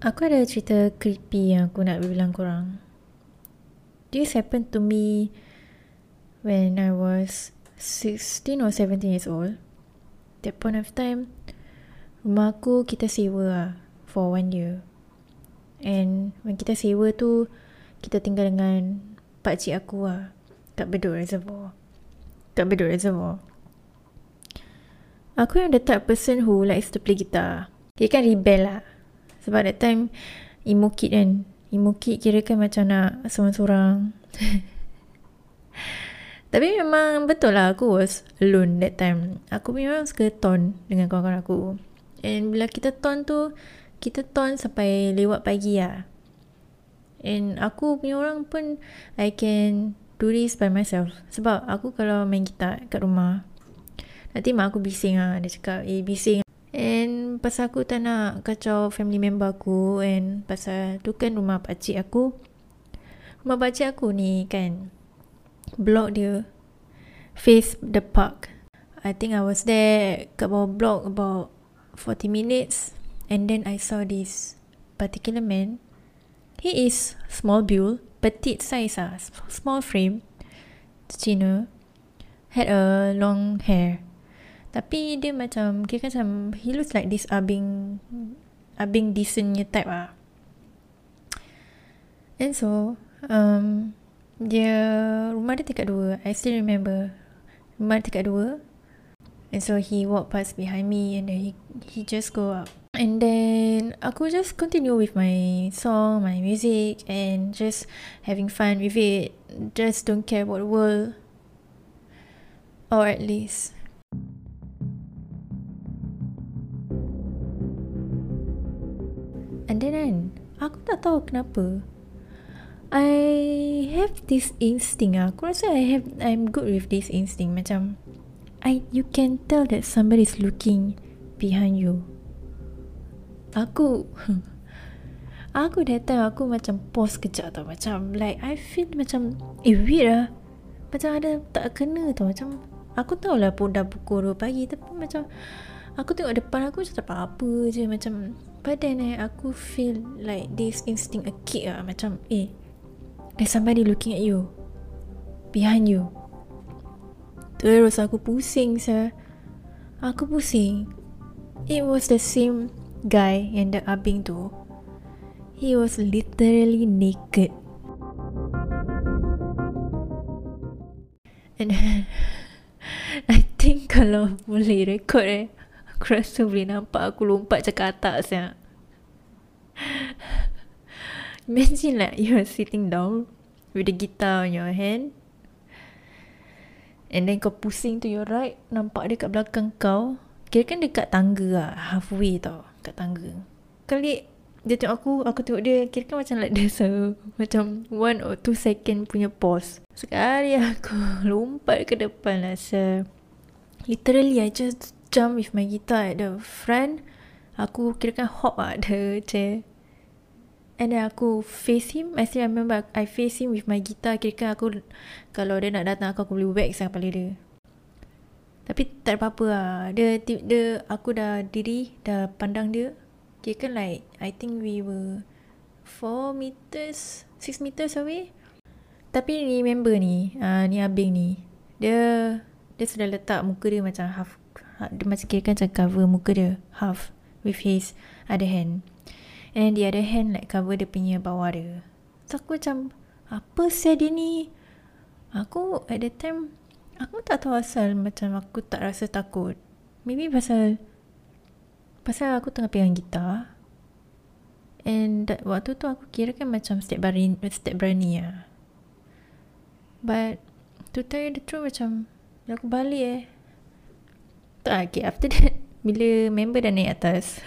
Aku ada cerita creepy yang aku nak bilang korang. This happened to me when I was 16 or 17 years old. That point of time, rumah aku kita sewa lah for one year. And when kita sewa tu, kita tinggal dengan pakcik aku lah kat Bedok Reservoir. Kat Bedok Reservoir. Aku yang the type person who likes to play guitar. Dia kan rebel lah. Sebab that time emo kid kan. Emo kid kira kan macam nak seorang-seorang. Tapi memang betul lah aku was alone that time. Aku memang suka ton dengan kawan-kawan aku. And bila kita ton tu, kita ton sampai lewat pagi lah. And aku punya orang pun I can do this by myself. Sebab aku kalau main gitar kat rumah, Nanti mak aku bising lah. Dia cakap, eh bising. And pasal aku tak nak kacau family member aku. And pasal tu kan rumah pakcik aku. Rumah pakcik aku ni kan. Blok dia. Face the park. I think I was there kat bawah block about 40 minutes. And then I saw this particular man. He is small build. Petite size ah. Small frame. Cina. Had a long hair. Tapi dia macam Kira kan macam He looks like this Abing Abing decentnya type lah And so um, Dia Rumah dia tingkat dua. I still remember. Rumah dia tingkat dua. And so he walk past behind me And then he He just go up. And then Aku just continue with my Song My music And just Having fun with it. Just don't care about the world. Or at least Aku tak tahu kenapa. I have this instinct ah. Aku rasa I have I'm good with this instinct. Macam I You can tell that somebody is looking Behind you. Aku Aku that time Aku macam pause kejap tau. Macam like I feel macam Eh weird lah Macam ada Tak kena tau. Macam Aku tahu lah pun dah pukul 2 pagi Tapi macam Aku tengok depan aku Macam tak apa-apa je Macam But then eh, aku feel like this instinct a kick lah. Macam, eh, there's somebody looking at you. Behind you. Terus aku pusing, sir. Aku pusing. It was the same guy yang the abing tu. He was literally naked. And I think kalau boleh record eh, Aku rasa boleh nampak aku lompat cakap atas ya. Imagine like you are sitting down with the guitar in your hand. And then kau pusing to your right. Nampak dia kat belakang kau. Kira kan dekat tangga lah. Halfway tau. Kat tangga. Kali dia tengok aku. Aku tengok dia. Kira kan macam like there's a macam one or two second punya pause. Sekali aku lompat ke depan lah. So, literally I just jump with my guitar at the front. Aku kira kan hop lah the chair. And then aku face him. I still remember I face him with my guitar. Kira kan aku kalau dia nak datang aku, aku boleh wax lah kepala dia. Tapi tak ada apa-apa lah. Dia, dia, aku dah diri, dah pandang dia. Kira kan like, I think we were 4 meters, 6 meters away. Tapi ni member ni, uh, ni abing ni. Dia, dia sudah letak muka dia macam half Ha, dia macam kira kan macam cover muka dia half with his other hand. And then the other hand like cover dia punya bawah dia. So aku macam apa saya dia ni? Aku at that time aku tak tahu asal macam aku tak rasa takut. Maybe pasal pasal aku tengah pegang gitar. And that, waktu tu aku kira kan macam step berani step berani lah but to tell you the truth macam aku balik eh tak, okay, after that, bila member dah naik atas,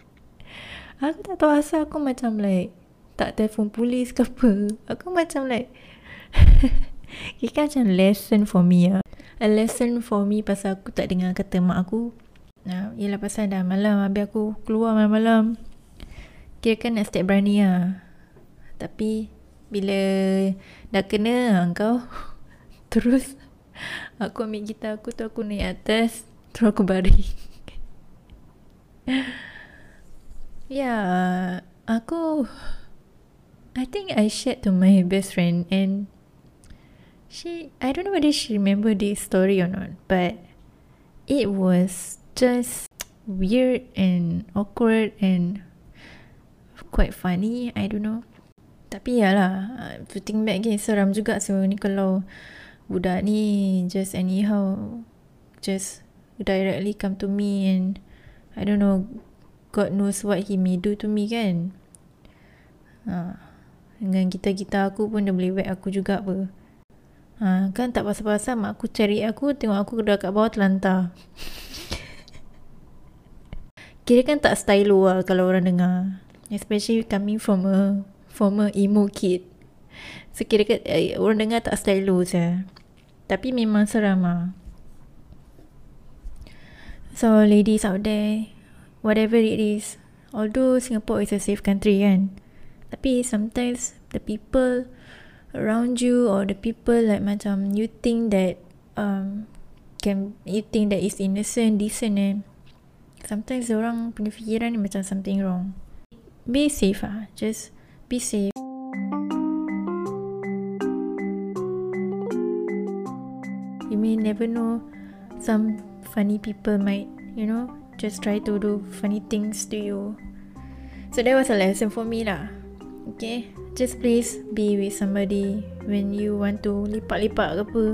aku tak tahu asal aku macam like, tak telefon polis ke apa. Aku macam like, kira macam lesson for me lah. A lesson for me pasal aku tak dengar kata mak aku. Nah, yelah pasal dah malam, habis aku keluar malam-malam. Kira kan nak step berani lah. Tapi, bila dah kena kau, terus aku ambil gitar aku tu aku naik atas. Terus aku baring Ya aku I think I shared to my best friend and she I don't know whether she remember this story or not but it was just weird and awkward and quite funny I don't know. Tapi ya lah to think back again seram juga so ni kalau budak ni just anyhow just directly come to me and I don't know God knows what he may do to me kan. Ha. dengan kita-kita aku pun dia boleh whack aku juga apa. Ha. kan tak pasal-pasal mak aku cari aku tengok aku dah kat bawah terlantar. Kira kan tak style lah kalau orang dengar. Especially coming from a former emo kid. So kira kan eh, orang dengar tak style saya tapi memang seram lah so ladies out there whatever it is although Singapore is a safe country kan tapi sometimes the people around you or the people like macam you think that um can you think that is innocent decent eh sometimes orang punya fikiran ni macam something wrong. Be safe ah, just be safe. You may never know some funny people might, you know, just try to do funny things to you. So that was a lesson for me lah. Okay, just please be with somebody when you want to lipat-lipat ke apa.